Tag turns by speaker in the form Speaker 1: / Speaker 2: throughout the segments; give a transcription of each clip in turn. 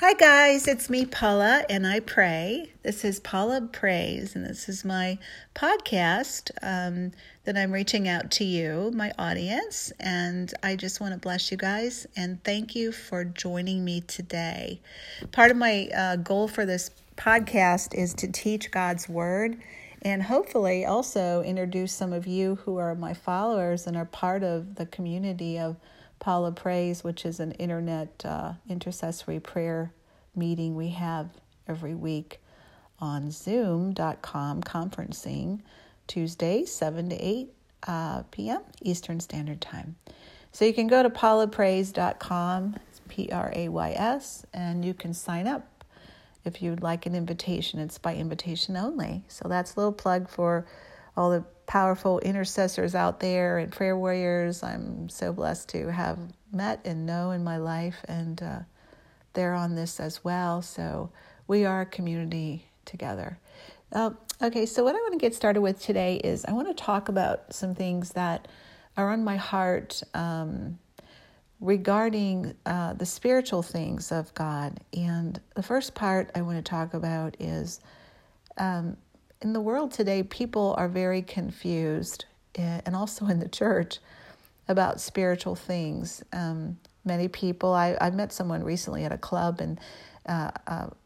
Speaker 1: Hi, guys, it's me, Paula, and I pray. This is Paula Prays, and this is my podcast um, that I'm reaching out to you, my audience. And I just want to bless you guys and thank you for joining me today. Part of my uh, goal for this podcast is to teach God's Word and hopefully also introduce some of you who are my followers and are part of the community of Paula Prays, which is an internet uh, intercessory prayer meeting we have every week on zoom.com conferencing Tuesday, 7 to 8 uh, p.m. Eastern Standard Time. So you can go to paulaprays.com, P R A Y S, and you can sign up if you'd like an invitation. It's by invitation only. So that's a little plug for all the powerful intercessors out there and prayer warriors I'm so blessed to have met and know in my life, and uh, they're on this as well. So we are a community together. Uh, okay, so what I want to get started with today is I want to talk about some things that are on my heart um, regarding uh, the spiritual things of God. And the first part I want to talk about is um, in the world today, people are very confused, eh, and also in the church, about spiritual things. Um, many people, I, I met someone recently at a club and uh,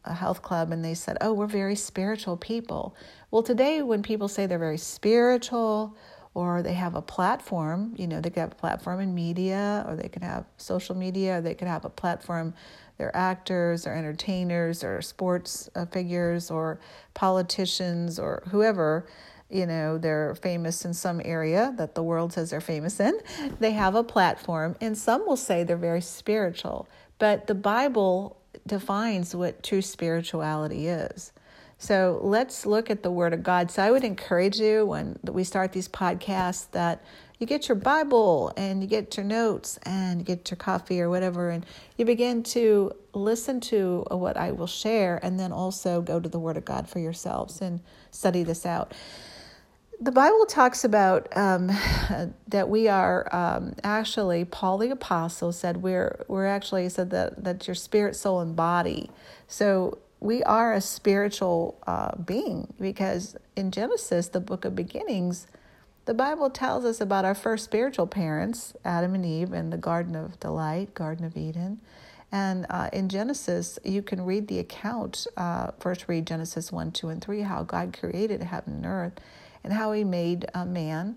Speaker 1: a health club, and they said, Oh, we're very spiritual people. Well, today, when people say they're very spiritual, or they have a platform, you know, they could have a platform in media, or they could have social media, or they could have a platform they're actors or entertainers or sports uh, figures or politicians or whoever you know they're famous in some area that the world says they're famous in. They have a platform and some will say they're very spiritual but the bible defines what true spirituality is. So let's look at the word of god. So i would encourage you when we start these podcasts that you get your Bible and you get your notes and you get your coffee or whatever, and you begin to listen to what I will share, and then also go to the Word of God for yourselves and study this out. The Bible talks about um, that we are um, actually Paul the apostle said we're we're actually said that that your spirit, soul, and body. So we are a spiritual uh, being because in Genesis, the book of beginnings the Bible tells us about our first spiritual parents, Adam and Eve, in the Garden of Delight, Garden of Eden. And uh, in Genesis, you can read the account. Uh, first, read Genesis 1, 2, and 3, how God created heaven and earth and how he made a man.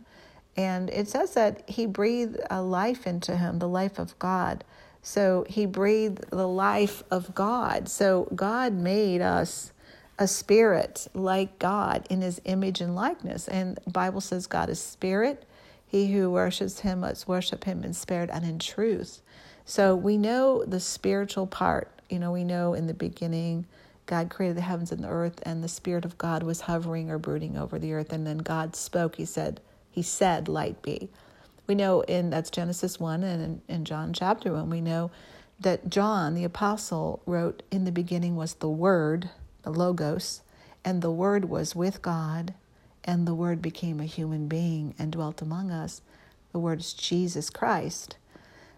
Speaker 1: And it says that he breathed a life into him, the life of God. So he breathed the life of God. So God made us a spirit like God in his image and likeness. And the Bible says God is spirit. He who worships him must worship him in spirit and in truth. So we know the spiritual part. You know, we know in the beginning God created the heavens and the earth, and the Spirit of God was hovering or brooding over the earth. And then God spoke. He said, He said, light be. We know in that's Genesis 1 and in, in John chapter 1, we know that John, the apostle, wrote, In the beginning was the Word, Logos, and the Word was with God, and the Word became a human being and dwelt among us. The Word is Jesus Christ.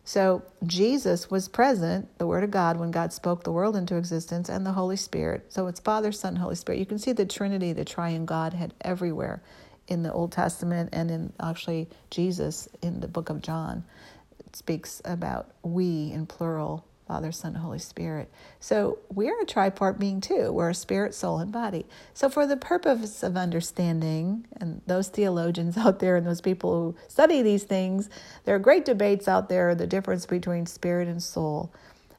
Speaker 1: So Jesus was present, the Word of God, when God spoke the world into existence, and the Holy Spirit. So it's Father, Son, Holy Spirit. You can see the Trinity, the Triune Godhead, everywhere in the Old Testament and in actually Jesus in the book of John. It speaks about we in plural Father, Son, Holy Spirit. So we're a tripart being too. We're a spirit, soul, and body. So, for the purpose of understanding, and those theologians out there and those people who study these things, there are great debates out there the difference between spirit and soul.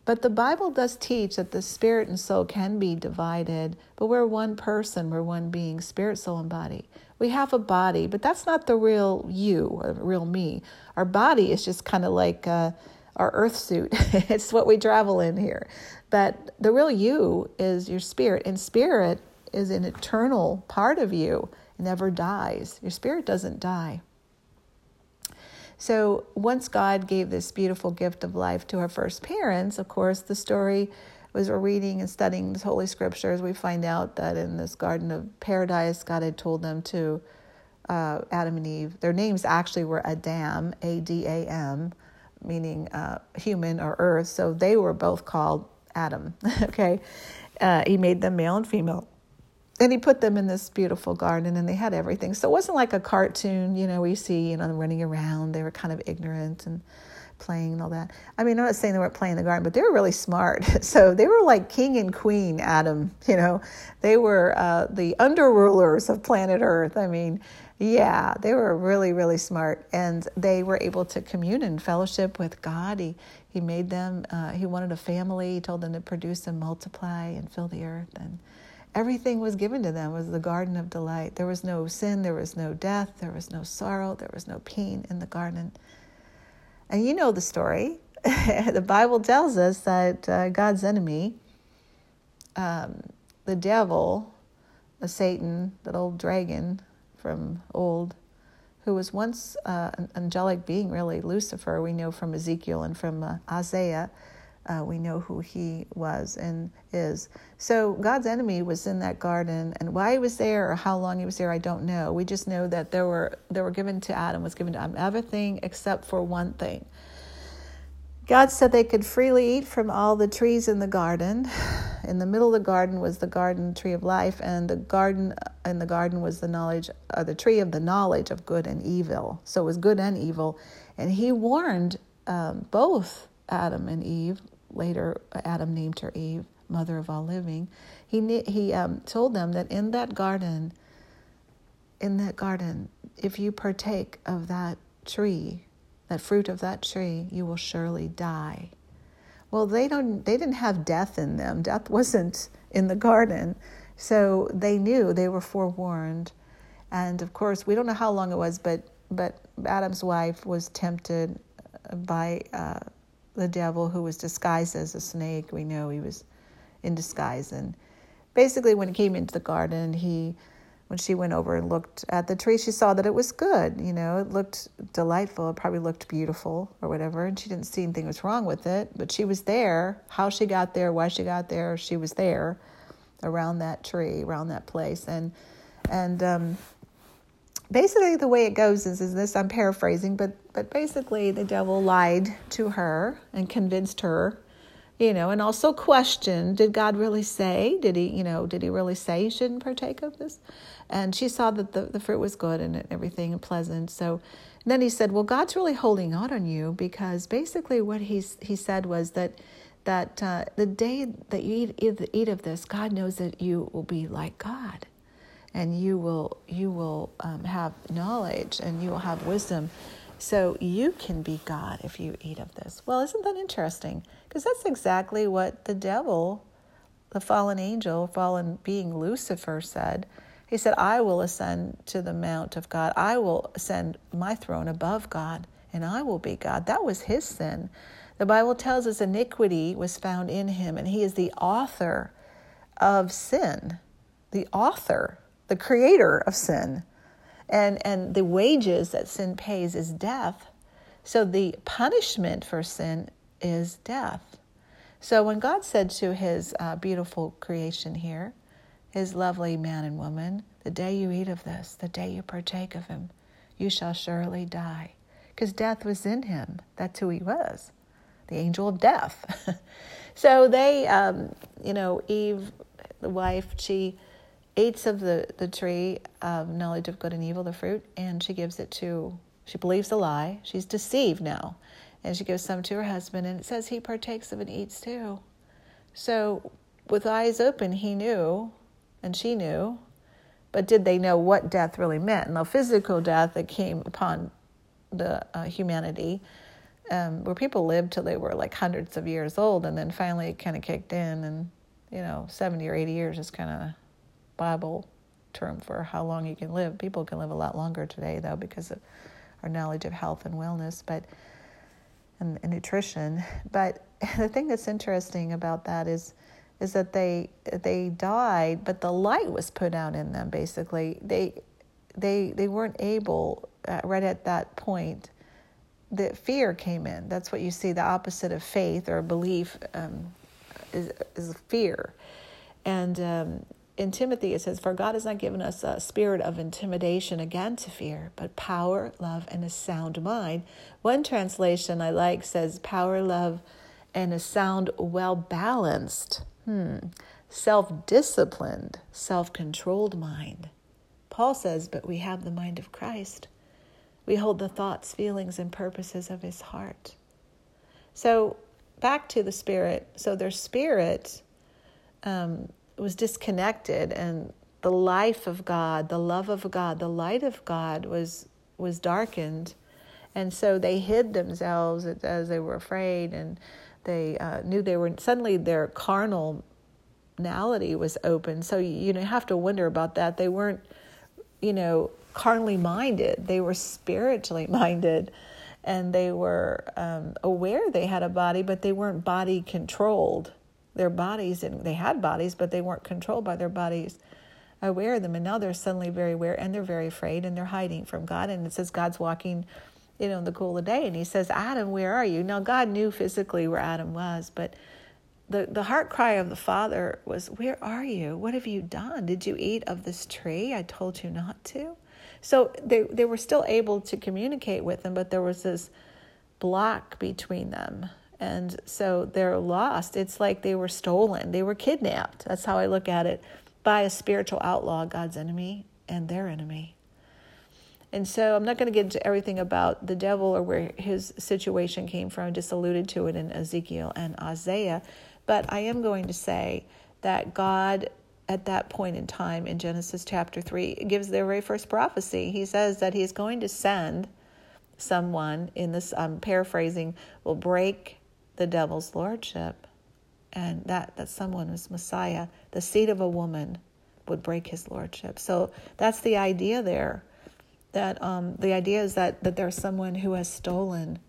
Speaker 1: But the Bible does teach that the spirit and soul can be divided, but we're one person, we're one being, spirit, soul, and body. We have a body, but that's not the real you, or real me. Our body is just kind of like. Uh, our earth suit. it's what we travel in here. But the real you is your spirit, and spirit is an eternal part of you. It never dies. Your spirit doesn't die. So once God gave this beautiful gift of life to our first parents, of course, the story was we're reading and studying the Holy Scriptures, we find out that in this Garden of Paradise, God had told them to, uh, Adam and Eve, their names actually were Adam, A D A M, meaning uh, human or earth. So they were both called Adam. okay, uh, he made them male and female. And he put them in this beautiful garden, and they had everything. So it wasn't like a cartoon, you know, we see, you know, them running around. They were kind of ignorant and playing and all that. I mean, I'm not saying they weren't playing in the garden, but they were really smart. So they were like king and queen Adam, you know. They were uh, the under rulers of planet Earth. I mean, yeah, they were really, really smart. And they were able to commune and fellowship with God. He, he made them, uh, he wanted a family. He told them to produce and multiply and fill the earth. And everything was given to them it was the garden of delight. There was no sin, there was no death, there was no sorrow, there was no pain in the garden. And you know the story. the Bible tells us that uh, God's enemy, um, the devil, the Satan, that old dragon from old, who was once uh, an angelic being, really, Lucifer, we know from Ezekiel and from uh, Isaiah. Uh, we know who he was and is. So God's enemy was in that garden, and why he was there or how long he was there, I don't know. We just know that there were there were given to Adam was given to Adam everything except for one thing. God said they could freely eat from all the trees in the garden. In the middle of the garden was the garden tree of life, and the garden in the garden was the knowledge, uh, the tree of the knowledge of good and evil. So it was good and evil, and He warned um, both Adam and Eve. Later, Adam named her Eve, mother of all living. He he um, told them that in that garden, in that garden, if you partake of that tree, that fruit of that tree, you will surely die. Well, they don't they didn't have death in them. Death wasn't in the garden. So they knew, they were forewarned. And of course, we don't know how long it was, but but Adam's wife was tempted by uh, the devil who was disguised as a snake. We know he was in disguise. And basically, when he came into the garden, he when she went over and looked at the tree, she saw that it was good. You know, it looked delightful. It probably looked beautiful or whatever. And she didn't see anything was wrong with it. But she was there. How she got there, why she got there, she was there around that tree, around that place. And and um, basically, the way it goes is, is this. I'm paraphrasing, but but basically, the devil lied to her and convinced her you know, and also question, did God really say? Did he, you know, did he really say you shouldn't partake of this? And she saw that the, the fruit was good and everything and pleasant. So and then he said, well, God's really holding out on you because basically what he's, he said was that that uh, the day that you eat, eat of this, God knows that you will be like God, and you will you will um, have knowledge and you will have wisdom. So you can be God if you eat of this. Well, isn't that interesting? Because that's exactly what the devil, the fallen angel, fallen being Lucifer said. He said, I will ascend to the mount of God. I will ascend my throne above God, and I will be God. That was his sin. The Bible tells us iniquity was found in him, and he is the author of sin, the author, the creator of sin and and the wages that sin pays is death so the punishment for sin is death so when god said to his uh, beautiful creation here his lovely man and woman the day you eat of this the day you partake of him you shall surely die because death was in him that's who he was the angel of death so they um, you know eve the wife she eats of the, the tree of knowledge of good and evil, the fruit, and she gives it to, she believes a lie. She's deceived now. And she gives some to her husband, and it says he partakes of and eats too. So, with eyes open, he knew, and she knew, but did they know what death really meant? And the physical death that came upon the uh, humanity, um, where people lived till they were like hundreds of years old, and then finally it kind of kicked in, and you know, 70 or 80 years is kind of Bible term for how long you can live. People can live a lot longer today, though, because of our knowledge of health and wellness, but and, and nutrition. But the thing that's interesting about that is is that they they died, but the light was put out in them. Basically, they they they weren't able uh, right at that point. That fear came in. That's what you see. The opposite of faith or belief um, is is fear, and um, in Timothy, it says, For God has not given us a spirit of intimidation again to fear, but power, love, and a sound mind. One translation I like says, Power, love, and a sound, well balanced, hmm, self disciplined, self controlled mind. Paul says, But we have the mind of Christ. We hold the thoughts, feelings, and purposes of his heart. So, back to the spirit. So, their spirit um, was disconnected, and the life of God, the love of God, the light of God was was darkened, and so they hid themselves as they were afraid, and they uh, knew they were suddenly their carnality was open. So you know, have to wonder about that. They weren't, you know, carnally minded; they were spiritually minded, and they were um, aware they had a body, but they weren't body controlled. Their bodies, and they had bodies, but they weren't controlled by their bodies aware of them and now they're suddenly very aware and they're very afraid and they're hiding from God and it says God's walking you know in the cool of the day and he says Adam where are you? Now God knew physically where Adam was but the the heart cry of the father was where are you? What have you done? Did you eat of this tree? I told you not to. So they they were still able to communicate with him but there was this block between them. And so they're lost. It's like they were stolen. They were kidnapped. That's how I look at it. By a spiritual outlaw, God's enemy, and their enemy. And so I'm not going to get into everything about the devil or where his situation came from. Just alluded to it in Ezekiel and Isaiah. But I am going to say that God, at that point in time in Genesis chapter 3, gives their very first prophecy. He says that he's going to send someone, in this, I'm paraphrasing, will break the devil's lordship and that that someone was Messiah, the seed of a woman would break his lordship. So that's the idea there. That um, the idea is that that there's someone who has stolen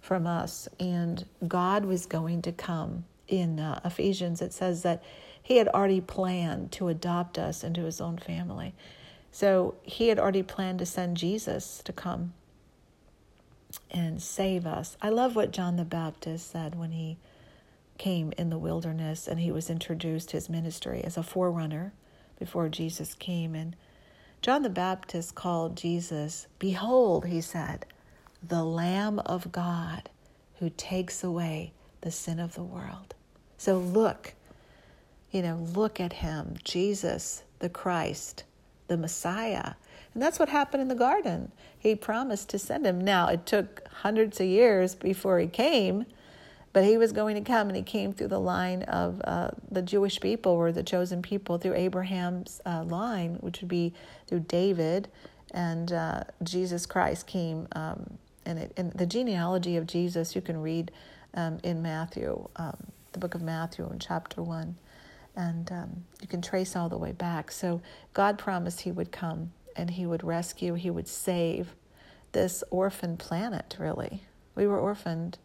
Speaker 1: from us, and God was going to come. In uh, Ephesians, it says that He had already planned to adopt us into His own family. So He had already planned to send Jesus to come and save us. I love what John the Baptist said when he came in the wilderness and he was introduced his ministry as a forerunner before Jesus came. And John the Baptist called Jesus, Behold, he said, the Lamb of God who takes away the sin of the world. So look, you know, look at him, Jesus, the Christ, the Messiah. And that's what happened in the garden. He promised to send him. Now, it took hundreds of years before he came but he was going to come, and he came through the line of uh, the Jewish people, or the chosen people, through Abraham's uh, line, which would be through David, and uh, Jesus Christ came. Um, and, it, and the genealogy of Jesus you can read um, in Matthew, um, the book of Matthew in chapter 1. And um, you can trace all the way back. So God promised He would come and He would rescue, He would save this orphan planet, really. We were orphaned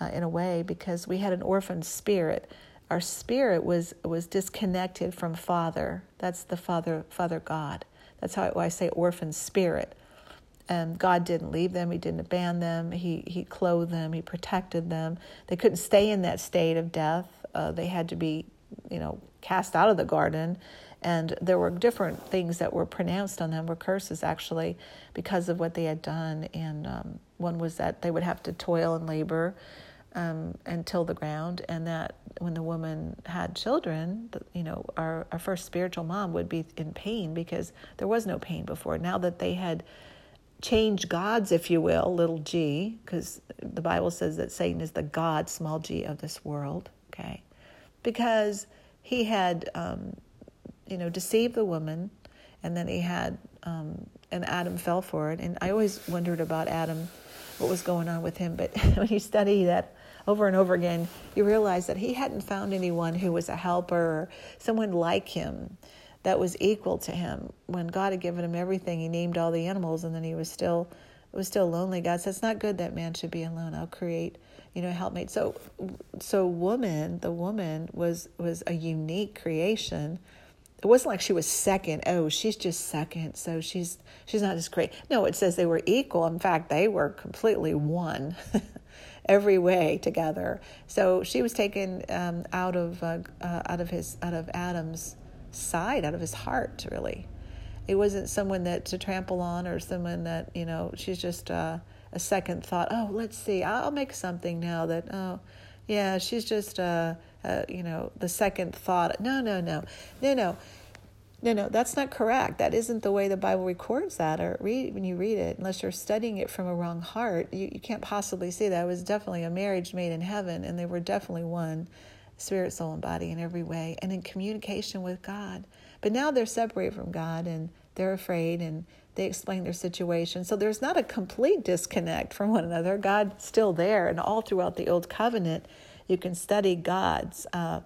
Speaker 1: uh, in a way because we had an orphan spirit. Our spirit was was disconnected from Father. That's the Father Father God. That's how I say orphan spirit. And God didn't leave them. He didn't abandon them. He He clothed them. He protected them. They couldn't stay in that state of death. Uh, they had to be, you know, cast out of the garden and there were different things that were pronounced on them were curses actually because of what they had done and um, one was that they would have to toil and labor um, and till the ground, and that when the woman had children, you know, our, our first spiritual mom would be in pain because there was no pain before. Now that they had changed gods, if you will, little g, because the Bible says that Satan is the God, small g, of this world, okay? Because he had, um, you know, deceived the woman, and then he had, um, and Adam fell for it. And I always wondered about Adam, what was going on with him. But when you study that over and over again, you realize that he hadn't found anyone who was a helper or someone like him that was equal to him. When God had given him everything, he named all the animals, and then he was still was still lonely. God says, "It's not good that man should be alone. I'll create, you know, a helpmate." So, so woman, the woman was was a unique creation. It wasn't like she was second. Oh, she's just second, so she's she's not as great. No, it says they were equal. In fact, they were completely one. every way together. So she was taken um, out of uh, uh, out of his out of Adam's side, out of his heart. Really, it wasn't someone that to trample on or someone that you know. She's just uh, a second thought. Oh, let's see. I'll make something now that oh, yeah, she's just, uh, uh, you know, the second thought. No, no, no, no, no. No, no, that's not correct. That isn't the way the Bible records that, or read when you read it, unless you're studying it from a wrong heart. You, you can't possibly see that. It was definitely a marriage made in heaven, and they were definitely one, spirit, soul, and body in every way, and in communication with God. But now they're separated from God, and they're afraid, and they explain their situation. So there's not a complete disconnect from one another. God's still there, and all throughout the Old Covenant, you can study God's. Uh,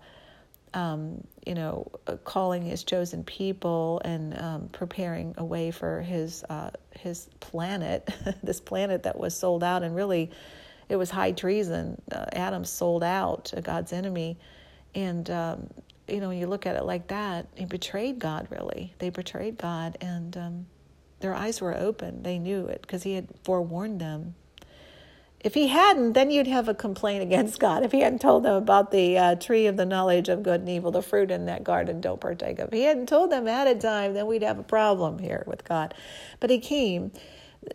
Speaker 1: um, you know, uh, calling his chosen people and um, preparing a way for his uh, his planet, this planet that was sold out, and really, it was high treason. Uh, Adam sold out, to God's enemy, and um, you know, when you look at it like that, he betrayed God. Really, they betrayed God, and um, their eyes were open. They knew it because He had forewarned them if he hadn't, then you'd have a complaint against God. If he hadn't told them about the uh, tree of the knowledge of good and evil, the fruit in that garden, don't partake of. If he hadn't told them at a time, then we'd have a problem here with God. But he came,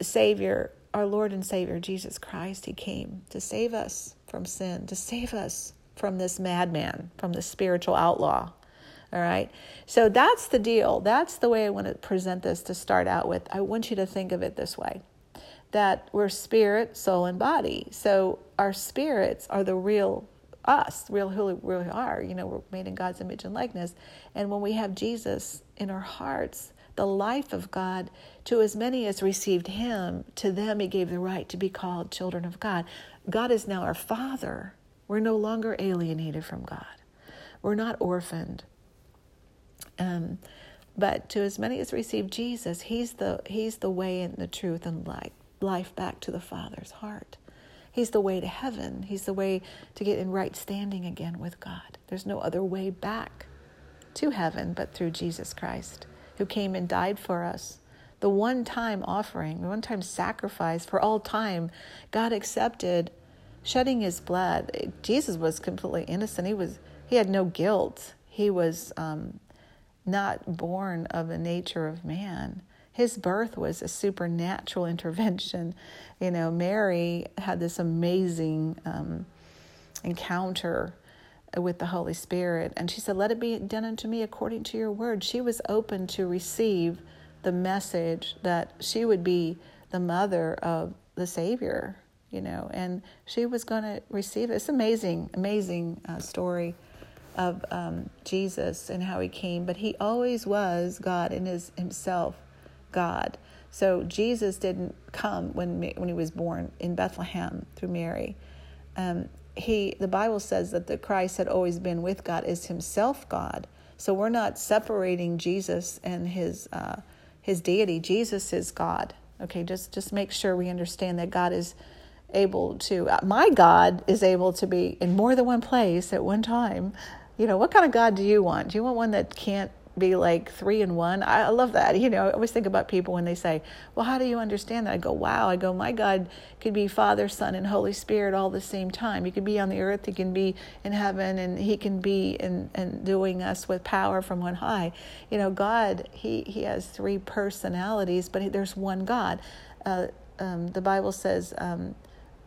Speaker 1: Savior, our Lord and Savior, Jesus Christ, he came to save us from sin, to save us from this madman, from the spiritual outlaw. All right. So that's the deal. That's the way I want to present this to start out with. I want you to think of it this way that we're spirit, soul, and body. So our spirits are the real us, real who we really are. You know, we're made in God's image and likeness. And when we have Jesus in our hearts, the life of God, to as many as received him, to them he gave the right to be called children of God. God is now our Father. We're no longer alienated from God. We're not orphaned. Um, but to as many as received Jesus, He's the He's the way and the truth and light life back to the Father's heart. He's the way to heaven. He's the way to get in right standing again with God. There's no other way back to heaven but through Jesus Christ, who came and died for us. The one time offering, the one time sacrifice for all time, God accepted shedding his blood. Jesus was completely innocent. He was he had no guilt. He was um, not born of the nature of man his birth was a supernatural intervention. You know, Mary had this amazing um, encounter with the Holy Spirit, and she said, Let it be done unto me according to your word. She was open to receive the message that she would be the mother of the Savior, you know, and she was going to receive this amazing, amazing uh, story of um, Jesus and how he came, but he always was God in his himself. God. So Jesus didn't come when when he was born in Bethlehem through Mary. Um, he the Bible says that the Christ had always been with God is Himself God. So we're not separating Jesus and his uh, his deity. Jesus is God. Okay, just just make sure we understand that God is able to. Uh, my God is able to be in more than one place at one time. You know, what kind of God do you want? Do you want one that can't be like three in one. I, love that. You know, I always think about people when they say, Well, how do you understand that? I go, Wow. I go, My God could be Father, Son, and Holy Spirit all the same time. He could be on the earth, He can be in heaven, and He can be in, in doing us with power from on high. You know, God, He, he has three personalities, but there's one God. Uh, um, the Bible says um,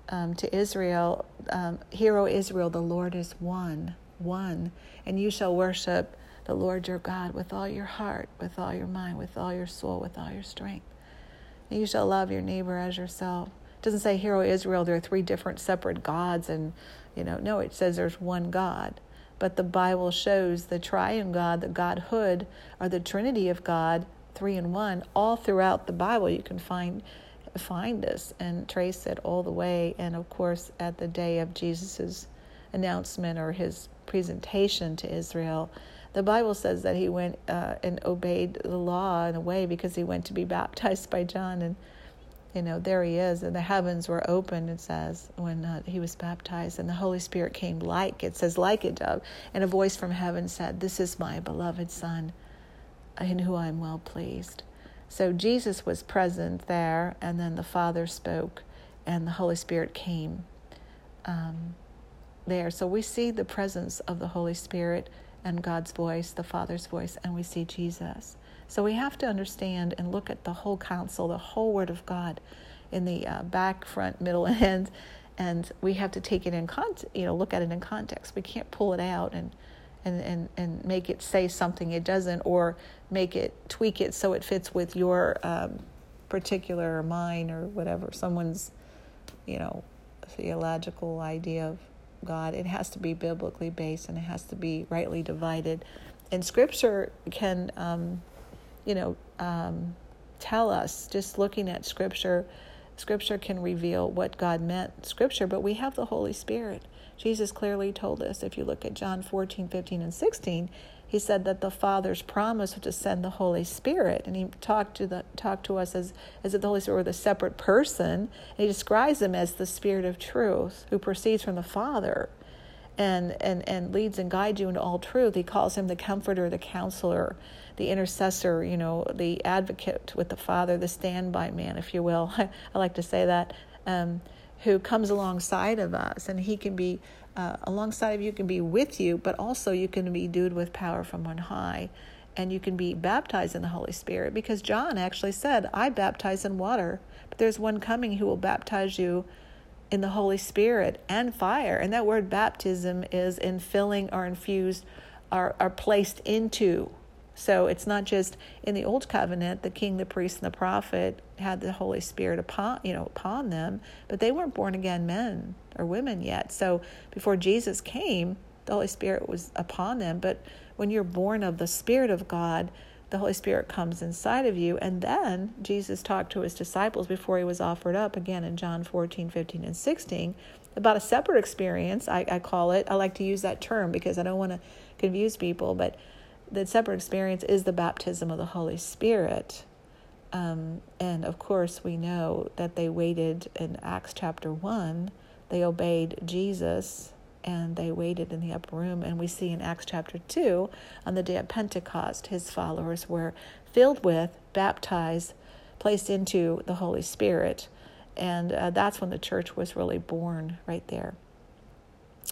Speaker 1: um, to Israel, um, Hear, O Israel, the Lord is one, one, and you shall worship the Lord your God with all your heart, with all your mind, with all your soul, with all your strength. And you shall love your neighbor as yourself. It doesn't say, Hear, O Israel, there are three different separate gods, and, you know, no, it says there's one God. But the Bible shows the triune God, the Godhood, or the Trinity of God, three in one, all throughout the Bible. You can find find this and trace it all the way. And of course, at the day of Jesus's announcement or his presentation to Israel, the Bible says that he went uh, and obeyed the law in a way because he went to be baptized by John, and you know there he is, and the heavens were opened. It says when uh, he was baptized, and the Holy Spirit came like it says like a dove, and a voice from heaven said, "This is my beloved Son, in whom I am well pleased." So Jesus was present there, and then the Father spoke, and the Holy Spirit came. Um, there. So we see the presence of the Holy Spirit and God's voice, the Father's voice, and we see Jesus. So we have to understand and look at the whole counsel, the whole Word of God in the uh, back, front, middle, and end. and we have to take it in context, you know, look at it in context. We can't pull it out and and, and, and make it say something it doesn't or make it tweak it so it fits with your um, particular or mine or whatever someone's you know theological idea of god. It has to be biblically based and it has to be rightly divided. And scripture can um, you know um, tell us just looking at scripture scripture can reveal what god meant scripture but we have the holy spirit. Jesus clearly told us if you look at john 14 15 and 16 he said that the Father's promise was to send the Holy Spirit, and he talked to the talked to us as as if the Holy Spirit were the separate person. And he describes him as the Spirit of truth, who proceeds from the Father, and and and leads and guides you into all truth. He calls him the Comforter, the Counselor, the Intercessor. You know, the Advocate with the Father, the standby man, if you will. I, I like to say that. Um, who comes alongside of us, and he can be uh, alongside of you can be with you, but also you can be endued with power from on high. And you can be baptized in the Holy Spirit because John actually said, I baptize in water, but there's one coming who will baptize you in the Holy Spirit and fire. And that word baptism is infilling or infused or, are placed into so it's not just in the old covenant, the king, the priest, and the prophet had the Holy Spirit upon you know upon them, but they weren't born again men or women yet. So before Jesus came, the Holy Spirit was upon them. But when you're born of the Spirit of God, the Holy Spirit comes inside of you. And then Jesus talked to his disciples before he was offered up again in John 14, 15, and 16 about a separate experience. I, I call it, I like to use that term because I don't want to confuse people, but the separate experience is the baptism of the Holy Spirit. Um, and of course, we know that they waited in Acts chapter 1, they obeyed Jesus and they waited in the upper room. And we see in Acts chapter 2, on the day of Pentecost, his followers were filled with, baptized, placed into the Holy Spirit. And uh, that's when the church was really born, right there.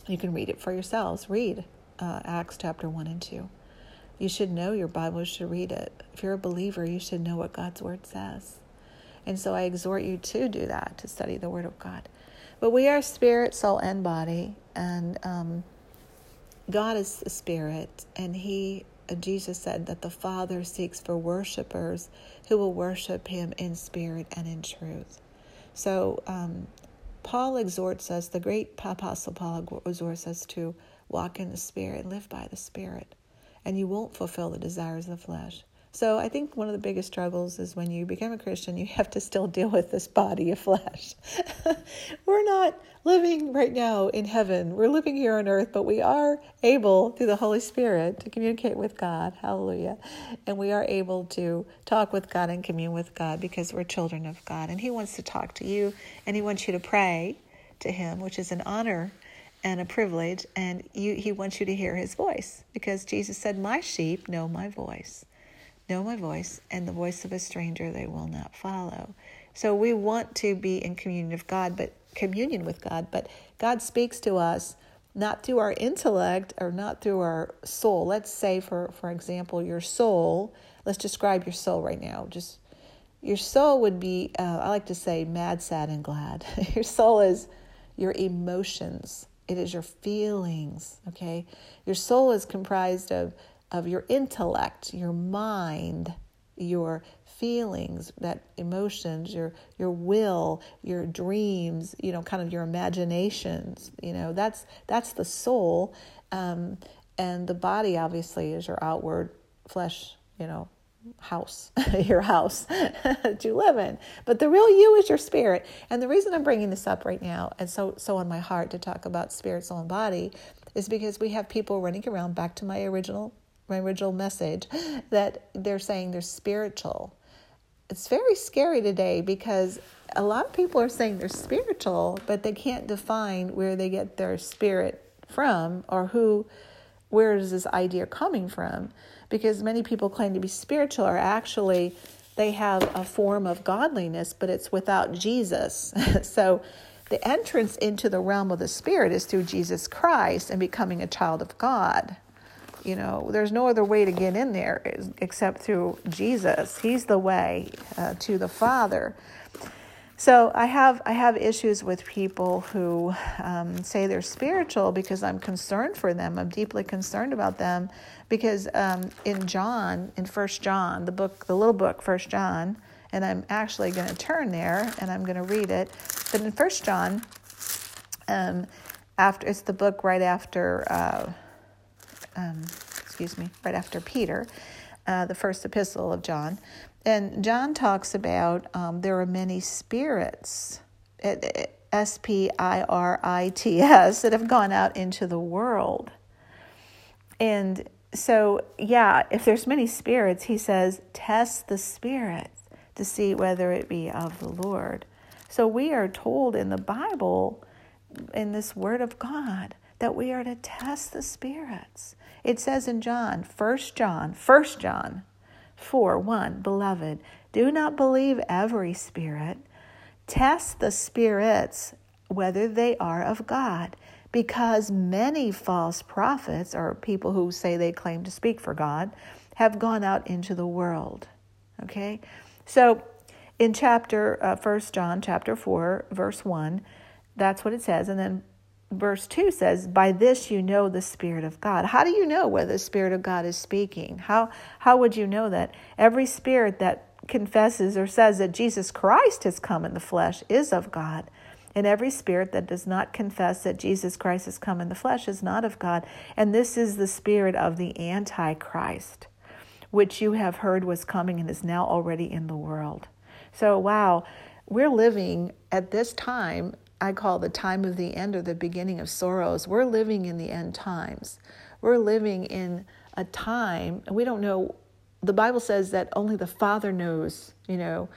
Speaker 1: You can read it for yourselves. Read uh, Acts chapter 1 and 2. You should know your Bible, you should read it. If you're a believer, you should know what God's Word says. And so I exhort you to do that, to study the Word of God. But we are spirit, soul, and body. And um, God is the spirit. And He, uh, Jesus said that the Father seeks for worshipers who will worship Him in spirit and in truth. So um, Paul exhorts us, the great Apostle Paul exhorts us to walk in the Spirit, live by the Spirit and you won't fulfill the desires of the flesh. So I think one of the biggest struggles is when you become a Christian, you have to still deal with this body of flesh. We're not living right now in heaven. We're living here on earth, but we are able through the Holy Spirit to communicate with God. Hallelujah. And we are able to talk with God and commune with God because we're children of God. And He wants to talk to you and He wants you to pray to Him, which is an honor and a privilege, and you, he wants you to hear his voice because Jesus said, My sheep know my voice, know my voice, and the voice of a stranger they will not follow. So we want to be in communion of God, but communion with God, but God speaks to us not through our intellect or not through our soul. Let's say, for, for example, your soul, let's describe your soul right now. Just your soul would be, uh, I like to say, mad, sad, and glad. your soul is your emotions it is your feelings, okay? Your soul is comprised of, of your intellect, your mind, your feelings, that emotions, your your will, your dreams, you know, kind of your imaginations. You know, that's that's the soul, um, and the body obviously is your outward flesh. You know, house, your house that you live in. But the real you is your spirit. And the reason I'm bringing this up right now, and so so on my heart to talk about spirit, soul, and body, is because we have people running around. Back to my original my original message, that they're saying they're spiritual. It's very scary today because a lot of people are saying they're spiritual, but they can't define where they get their spirit from or who, where is this idea coming from because many people claim to be spiritual are actually they have a form of godliness, but it's without Jesus. so the entrance into the realm of the spirit is through Jesus Christ and becoming a child of God. You know, there's no other way to get in there except through Jesus. He's the way uh, to the Father. So I have I have issues with people who um, say they're spiritual because I'm concerned for them. I'm deeply concerned about them because um, in John, in First John, the book, the little book, First John, and I'm actually going to turn there and I'm going to read it. But in First John, um, after it's the book right after, uh, um, excuse me, right after Peter, uh, the first epistle of John. And John talks about um, there are many spirits, S P I R I T S, that have gone out into the world. And so, yeah, if there's many spirits, he says, test the spirits to see whether it be of the Lord. So we are told in the Bible, in this word of God, that we are to test the spirits. It says in John, 1 John, 1 John 4 1, Beloved, do not believe every spirit. Test the spirits whether they are of God, because many false prophets, or people who say they claim to speak for God, have gone out into the world. Okay? So in chapter uh, 1 John chapter 4 verse 1 that's what it says and then verse 2 says, By this you know the Spirit of God. How do you know whether the Spirit of God is speaking? How, how would you know that? Every spirit that confesses or says that Jesus Christ has come in the flesh is of God. And every spirit that does not confess that Jesus Christ has come in the flesh is not of God. And this is the spirit of the Antichrist, which you have heard was coming and is now already in the world. So, wow, we're living at this time I call the time of the end or the beginning of sorrows. We're living in the end times. We're living in a time, and we don't know. The Bible says that only the Father knows, you know,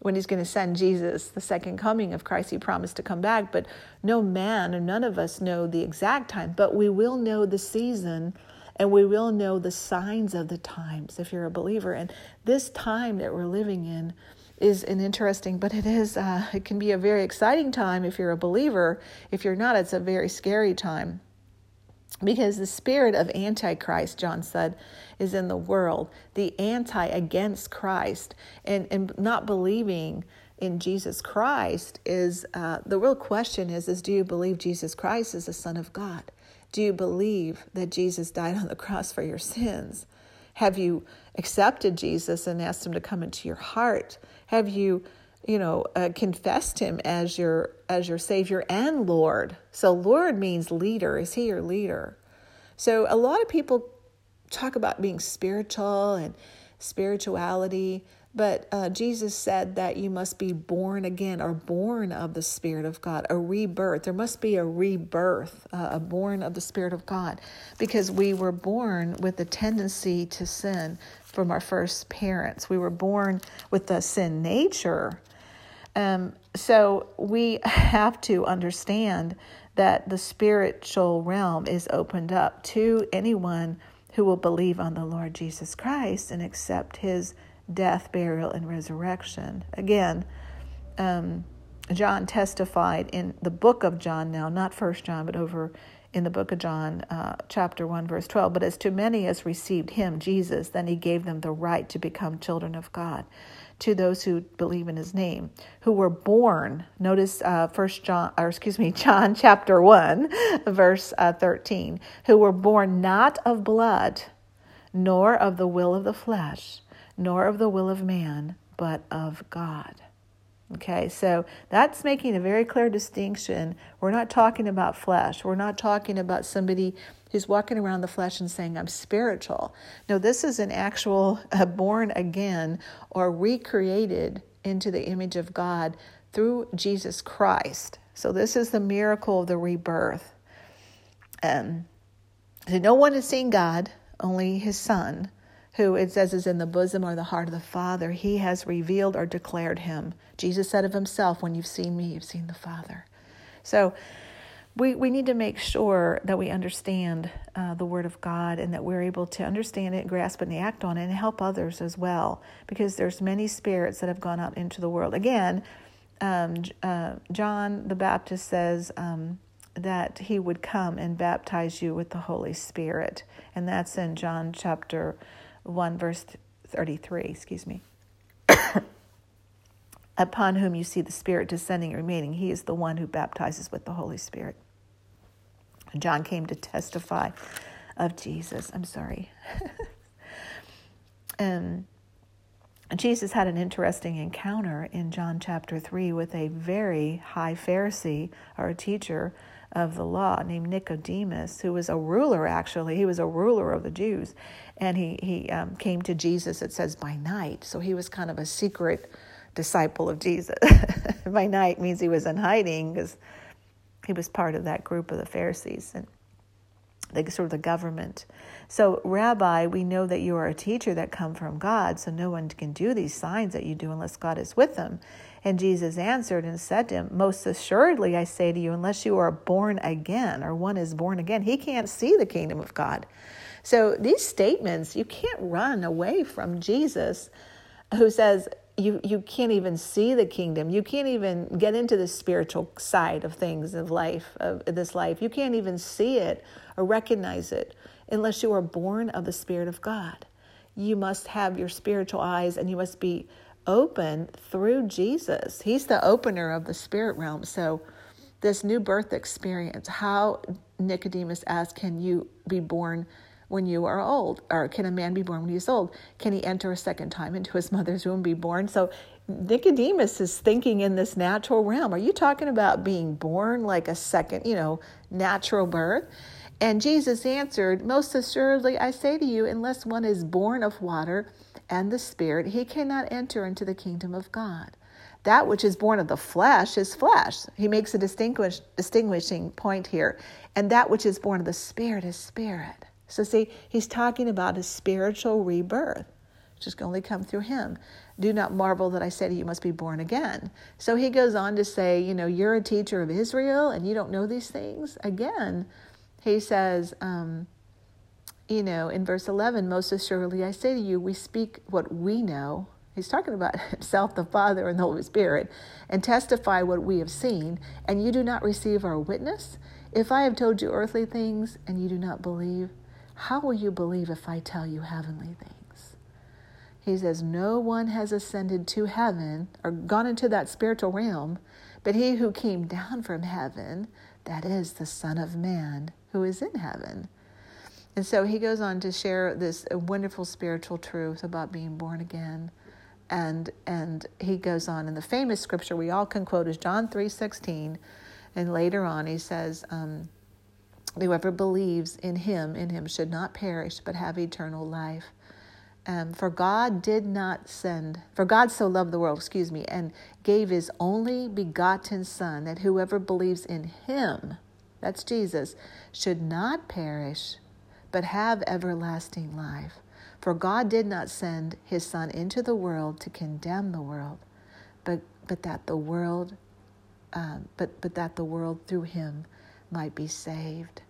Speaker 1: when He's going to send Jesus, the second coming of Christ. He promised to come back, but no man or none of us know the exact time, but we will know the season and we will know the signs of the times if you're a believer. And this time that we're living in, is an interesting, but it is uh, it can be a very exciting time if you're a believer. If you're not, it's a very scary time because the spirit of antichrist john said is in the world the anti against christ and, and not believing in jesus christ is uh, the real question is is do you believe jesus christ is the son of god do you believe that jesus died on the cross for your sins have you accepted jesus and asked him to come into your heart have you, you know, uh, confessed him as your as your savior and Lord? So Lord means leader. Is he your leader? So a lot of people talk about being spiritual and spirituality, but uh, Jesus said that you must be born again or born of the Spirit of God, a rebirth. There must be a rebirth, uh, a born of the Spirit of God, because we were born with a tendency to sin from our first parents. We were born with the sin nature. Um, so we have to understand that the spiritual realm is opened up to anyone who will believe on the Lord Jesus Christ and accept his death, burial, and resurrection. Again, um, John testified in the book of John now, not First John, but over in the book of John, uh, chapter 1, verse 12. But as to many as received him, Jesus, then he gave them the right to become children of God to those who believe in his name, who were born. Notice uh, First John, or excuse me, John chapter 1, verse uh, 13, who were born not of blood, nor of the will of the flesh, nor of the will of man, but of God. Okay, so that's making a very clear distinction. We're not talking about flesh. We're not talking about somebody who's walking around the flesh and saying, I'm spiritual. No, this is an actual uh, born again or recreated into the image of God through Jesus Christ. So, this is the miracle of the rebirth. Um, so no one has seen God, only his Son who it says is in the bosom or the heart of the Father, he has revealed or declared him. Jesus said of himself, When you've seen me, you've seen the Father. So we, we need to make sure that we understand uh, the Word of God and that we're able to understand it, grasp it, and act on it, and help others as well, because there's many spirits that have gone out into the world. Again, um, uh, John the Baptist says, um, that he would come and baptize you with the Holy Spirit. And that's in John chapter 1, verse 33, excuse me. upon whom you see the Spirit descending and remaining, he is the one who baptizes with the Holy Spirit. John came to testify of Jesus. I'm sorry. and um, Jesus had an interesting encounter in John chapter 3 with a very high Pharisee or a teacher of the law named Nicodemus, who was a ruler actually. He was a ruler of the Jews. And he, he um, came to Jesus, it says, by night. So he was kind of a secret disciple of Jesus. by night means he was in hiding because he was part of that group of the Pharisees. And the sort of the government. So, Rabbi, we know that you are a teacher that come from God, so no one can do these signs that you do unless God is with them. And Jesus answered and said to him, Most assuredly, I say to you, unless you are born again, or one is born again, he can't see the kingdom of God. So, these statements, you can't run away from Jesus, who says, you you can't even see the kingdom you can't even get into the spiritual side of things of life of this life you can't even see it or recognize it unless you are born of the Spirit of God. You must have your spiritual eyes and you must be open through Jesus. He's the opener of the spirit realm. So, this new birth experience, how Nicodemus asked, Can you be born when you are old? Or can a man be born when he's old? Can he enter a second time into his mother's womb, be born? So, Nicodemus is thinking in this natural realm. Are you talking about being born like a second, you know, natural birth? And Jesus answered, Most assuredly, I say to you, unless one is born of water and the Spirit, he cannot enter into the kingdom of God. That which is born of the flesh is flesh. He makes a distinguish, distinguishing point here. And that which is born of the Spirit is spirit. So, see, he's talking about a spiritual rebirth, which is only come through him. Do not marvel that I say to you, you must be born again. So he goes on to say, you know, you're a teacher of Israel and you don't know these things. Again, he says, um, you know, in verse 11, most assuredly I say to you, we speak what we know. He's talking about himself, the Father, and the Holy Spirit, and testify what we have seen, and you do not receive our witness. If I have told you earthly things and you do not believe, how will you believe if I tell you heavenly things? He says, No one has ascended to heaven or gone into that spiritual realm, but he who came down from heaven, that is the Son of Man who is in heaven. And so he goes on to share this wonderful spiritual truth about being born again. And and he goes on in the famous scripture we all can quote is John 3:16 and later on he says um, whoever believes in him in him should not perish but have eternal life. Um, for God did not send, for God so loved the world, excuse me, and gave his only begotten Son, that whoever believes in him that's Jesus, should not perish, but have everlasting life. For God did not send his Son into the world to condemn the world, but, but that the world, uh, but, but that the world through him might be saved.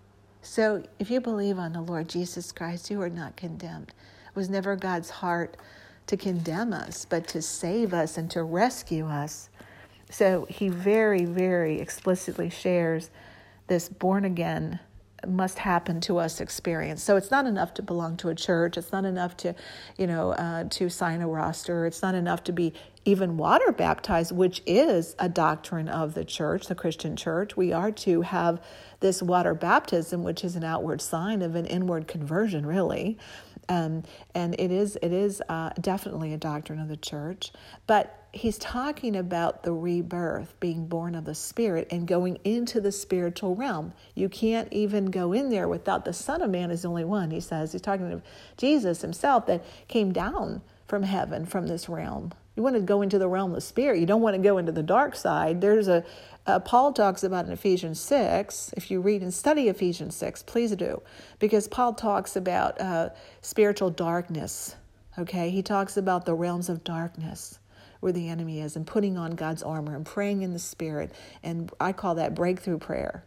Speaker 1: So if you believe on the Lord Jesus Christ, you are not condemned. It was never God's heart to condemn us, but to save us and to rescue us. So he very, very explicitly shares this born again must happen to us experience. So it's not enough to belong to a church. It's not enough to, you know, uh, to sign a roster. It's not enough to be even water baptized, which is a doctrine of the church, the Christian church. We are to have this water baptism, which is an outward sign of an inward conversion, really. Um, and it is it is uh, definitely a doctrine of the church. But he's talking about the rebirth, being born of the Spirit and going into the spiritual realm. You can't even go in there without the Son of Man is the only one, he says. He's talking of Jesus himself that came down from heaven, from this realm. You want to go into the realm of the Spirit. You don't want to go into the dark side. There's a, Paul talks about in Ephesians 6. If you read and study Ephesians 6, please do, because Paul talks about uh, spiritual darkness. Okay, he talks about the realms of darkness where the enemy is and putting on God's armor and praying in the Spirit. And I call that breakthrough prayer.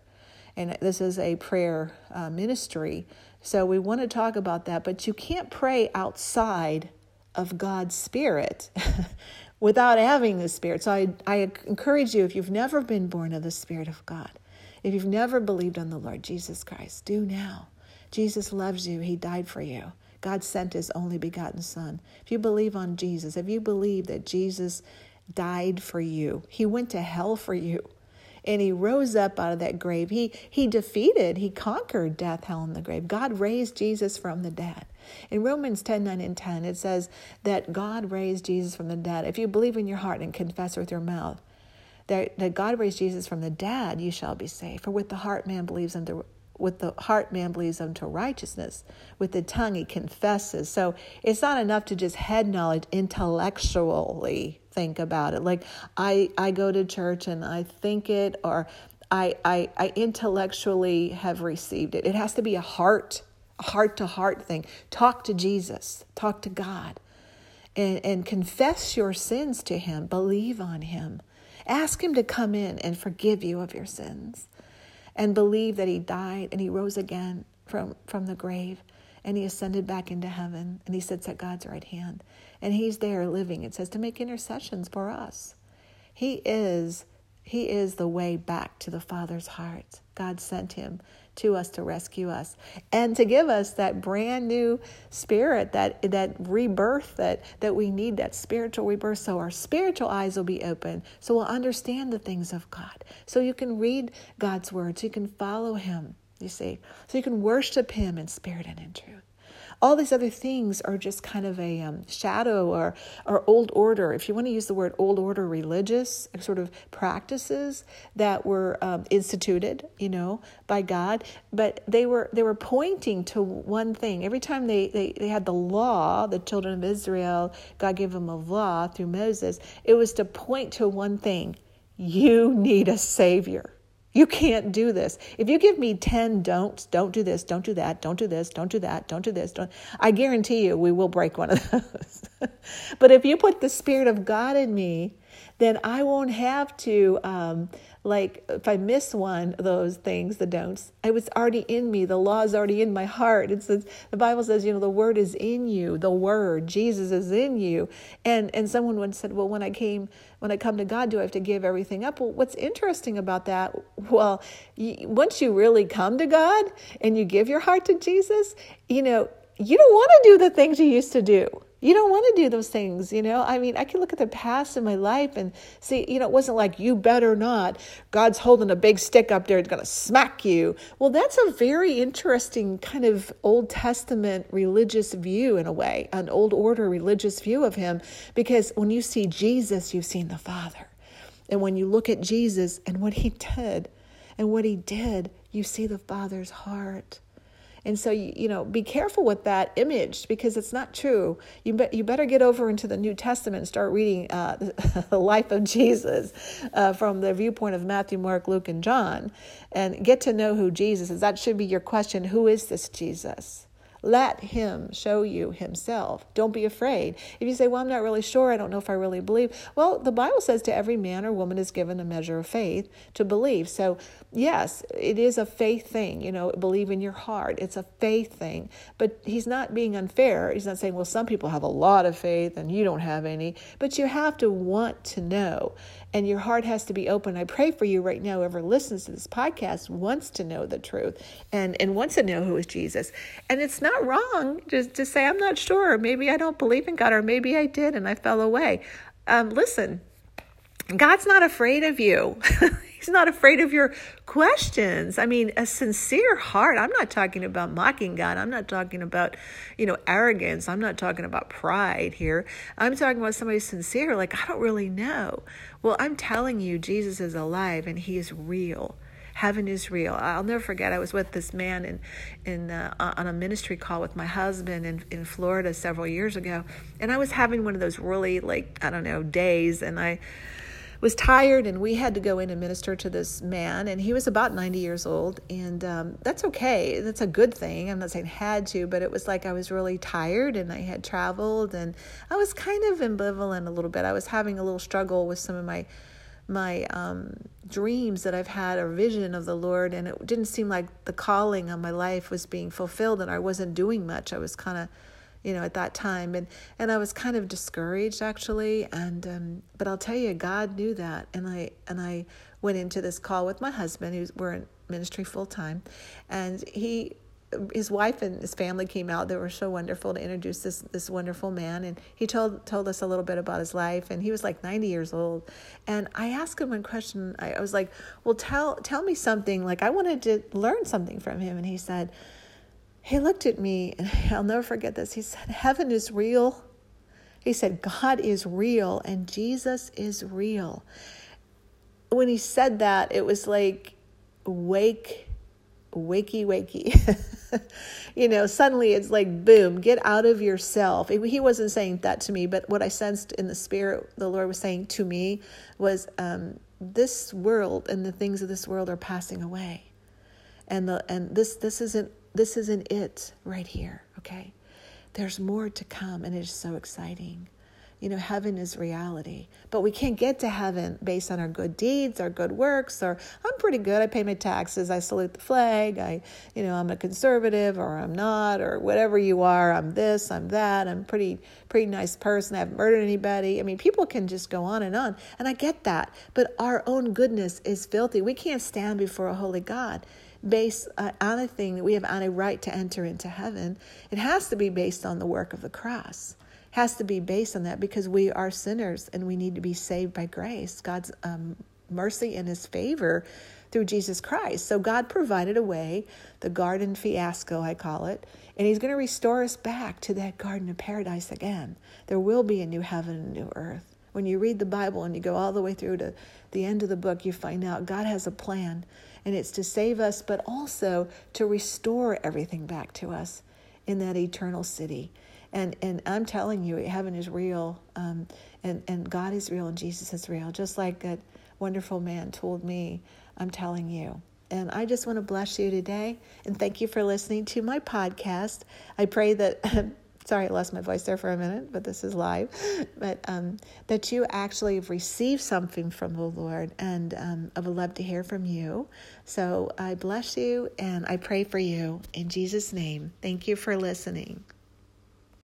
Speaker 1: And this is a prayer uh, ministry. So we want to talk about that, but you can't pray outside of God's Spirit without having the Spirit. So I, I encourage you, if you've never been born of the Spirit of God, if you've never believed on the Lord Jesus Christ, do now. Jesus loves you, He died for you. God sent his only begotten Son. If you believe on Jesus, if you believe that Jesus died for you. He went to hell for you. And he rose up out of that grave. He he defeated, he conquered death, hell, and the grave. God raised Jesus from the dead. In Romans 10 9 and 10, it says that God raised Jesus from the dead. If you believe in your heart and confess with your mouth that, that God raised Jesus from the dead, you shall be saved. For with the heart man believes unto with the heart man believes unto righteousness with the tongue he confesses. So it's not enough to just head knowledge intellectually think about it. Like i i go to church and i think it or i i, I intellectually have received it. It has to be a heart heart to heart thing. Talk to jesus. Talk to god. And and confess your sins to him. Believe on him. Ask him to come in and forgive you of your sins and believe that he died and he rose again from, from the grave and he ascended back into heaven and he sits at God's right hand. And he's there living, it says, to make intercessions for us. He is he is the way back to the Father's heart. God sent him to us to rescue us and to give us that brand new spirit, that that rebirth that that we need, that spiritual rebirth. So our spiritual eyes will be open, so we'll understand the things of God. So you can read God's words, you can follow Him. You see, so you can worship Him in spirit and in truth. All these other things are just kind of a um, shadow or, or old order. If you want to use the word old order religious sort of practices that were um, instituted, you know, by God, but they were they were pointing to one thing. Every time they, they, they had the law, the children of Israel, God gave them a law through Moses, it was to point to one thing. You need a savior. You can't do this. If you give me 10 don'ts, don't do this, don't do that, don't do this, don't do that, don't do this, don't, I guarantee you we will break one of those. but if you put the Spirit of God in me, then I won't have to um, like if I miss one of those things, the don'ts, it was already in me. The law is already in my heart. It says the Bible says, you know, the word is in you. The word, Jesus is in you. And and someone once said, well, when I came, when I come to God, do I have to give everything up? Well, what's interesting about that? Well, you, once you really come to God and you give your heart to Jesus, you know, you don't want to do the things you used to do you don't want to do those things, you know? I mean, I can look at the past in my life and see, you know, it wasn't like you better not. God's holding a big stick up there, it's going to smack you. Well, that's a very interesting kind of Old Testament religious view in a way, an old order religious view of him, because when you see Jesus, you've seen the Father. And when you look at Jesus and what he did and what he did, you see the Father's heart. And so, you, you know, be careful with that image because it's not true. You, be, you better get over into the New Testament and start reading uh, the life of Jesus uh, from the viewpoint of Matthew, Mark, Luke, and John and get to know who Jesus is. That should be your question. Who is this Jesus? Let him show you himself. Don't be afraid. If you say, Well, I'm not really sure, I don't know if I really believe, well, the Bible says to every man or woman is given a measure of faith to believe. So, yes, it is a faith thing, you know, believe in your heart. It's a faith thing. But he's not being unfair. He's not saying, Well, some people have a lot of faith and you don't have any. But you have to want to know and your heart has to be open. I pray for you right now, whoever listens to this podcast wants to know the truth and, and wants to know who is Jesus. And it's not wrong just to say, I'm not sure. Or maybe I don't believe in God, or maybe I did and I fell away. Um, listen, God's not afraid of you. He's not afraid of your questions. I mean, a sincere heart. I'm not talking about mocking God. I'm not talking about, you know, arrogance. I'm not talking about pride here. I'm talking about somebody sincere, like, I don't really know. Well, I'm telling you, Jesus is alive and he is real heaven is real. I'll never forget. I was with this man in, in uh, on a ministry call with my husband in in Florida several years ago, and I was having one of those really like I don't know days, and I was tired and we had to go in and minister to this man and he was about 90 years old and um, that's okay. That's a good thing. I'm not saying had to but it was like i was really tired and i had traveled and i was kind of ambivalent a little bit. I was having a little struggle with some of my my um, dreams that I've had or vision of the Lord, and it didn't seem like the calling on my life was being fulfilled, and I wasn't doing much. I was kind of you know, at that time. And, and I was kind of discouraged actually. And, um, but I'll tell you, God knew that. And I, and I went into this call with my husband, who's, we're in ministry full time. And he his wife and his family came out. They were so wonderful to introduce this this wonderful man, and he told told us a little bit about his life. And he was like 90 years old. And I asked him one question. I, I was like, "Well, tell tell me something. Like I wanted to learn something from him." And he said, he looked at me, and I'll never forget this. He said, "Heaven is real." He said, "God is real, and Jesus is real." When he said that, it was like wake wakey wakey you know suddenly it's like boom get out of yourself he wasn't saying that to me but what i sensed in the spirit the lord was saying to me was um, this world and the things of this world are passing away and the and this this isn't this isn't it right here okay there's more to come and it is so exciting you know, heaven is reality. But we can't get to heaven based on our good deeds, our good works, or I'm pretty good. I pay my taxes. I salute the flag. I, you know, I'm a conservative or I'm not, or whatever you are. I'm this, I'm that. I'm pretty, pretty nice person. I haven't murdered anybody. I mean, people can just go on and on. And I get that. But our own goodness is filthy. We can't stand before a holy God based on a thing that we have on a right to enter into heaven. It has to be based on the work of the cross has to be based on that because we are sinners and we need to be saved by grace, God's um, mercy and His favor through Jesus Christ. So God provided a way, the garden fiasco, I call it, and He's going to restore us back to that garden of paradise again. There will be a new heaven and a new earth. When you read the Bible and you go all the way through to the end of the book, you find out God has a plan, and it's to save us, but also to restore everything back to us in that eternal city. And and I'm telling you, heaven is real, um, and and God is real, and Jesus is real. Just like that wonderful man told me, I'm telling you. And I just want to bless you today, and thank you for listening to my podcast. I pray that. sorry, I lost my voice there for a minute, but this is live. But um, that you actually have received something from the Lord, and um, I would love to hear from you. So I bless you and I pray for you in Jesus' name. Thank you for listening.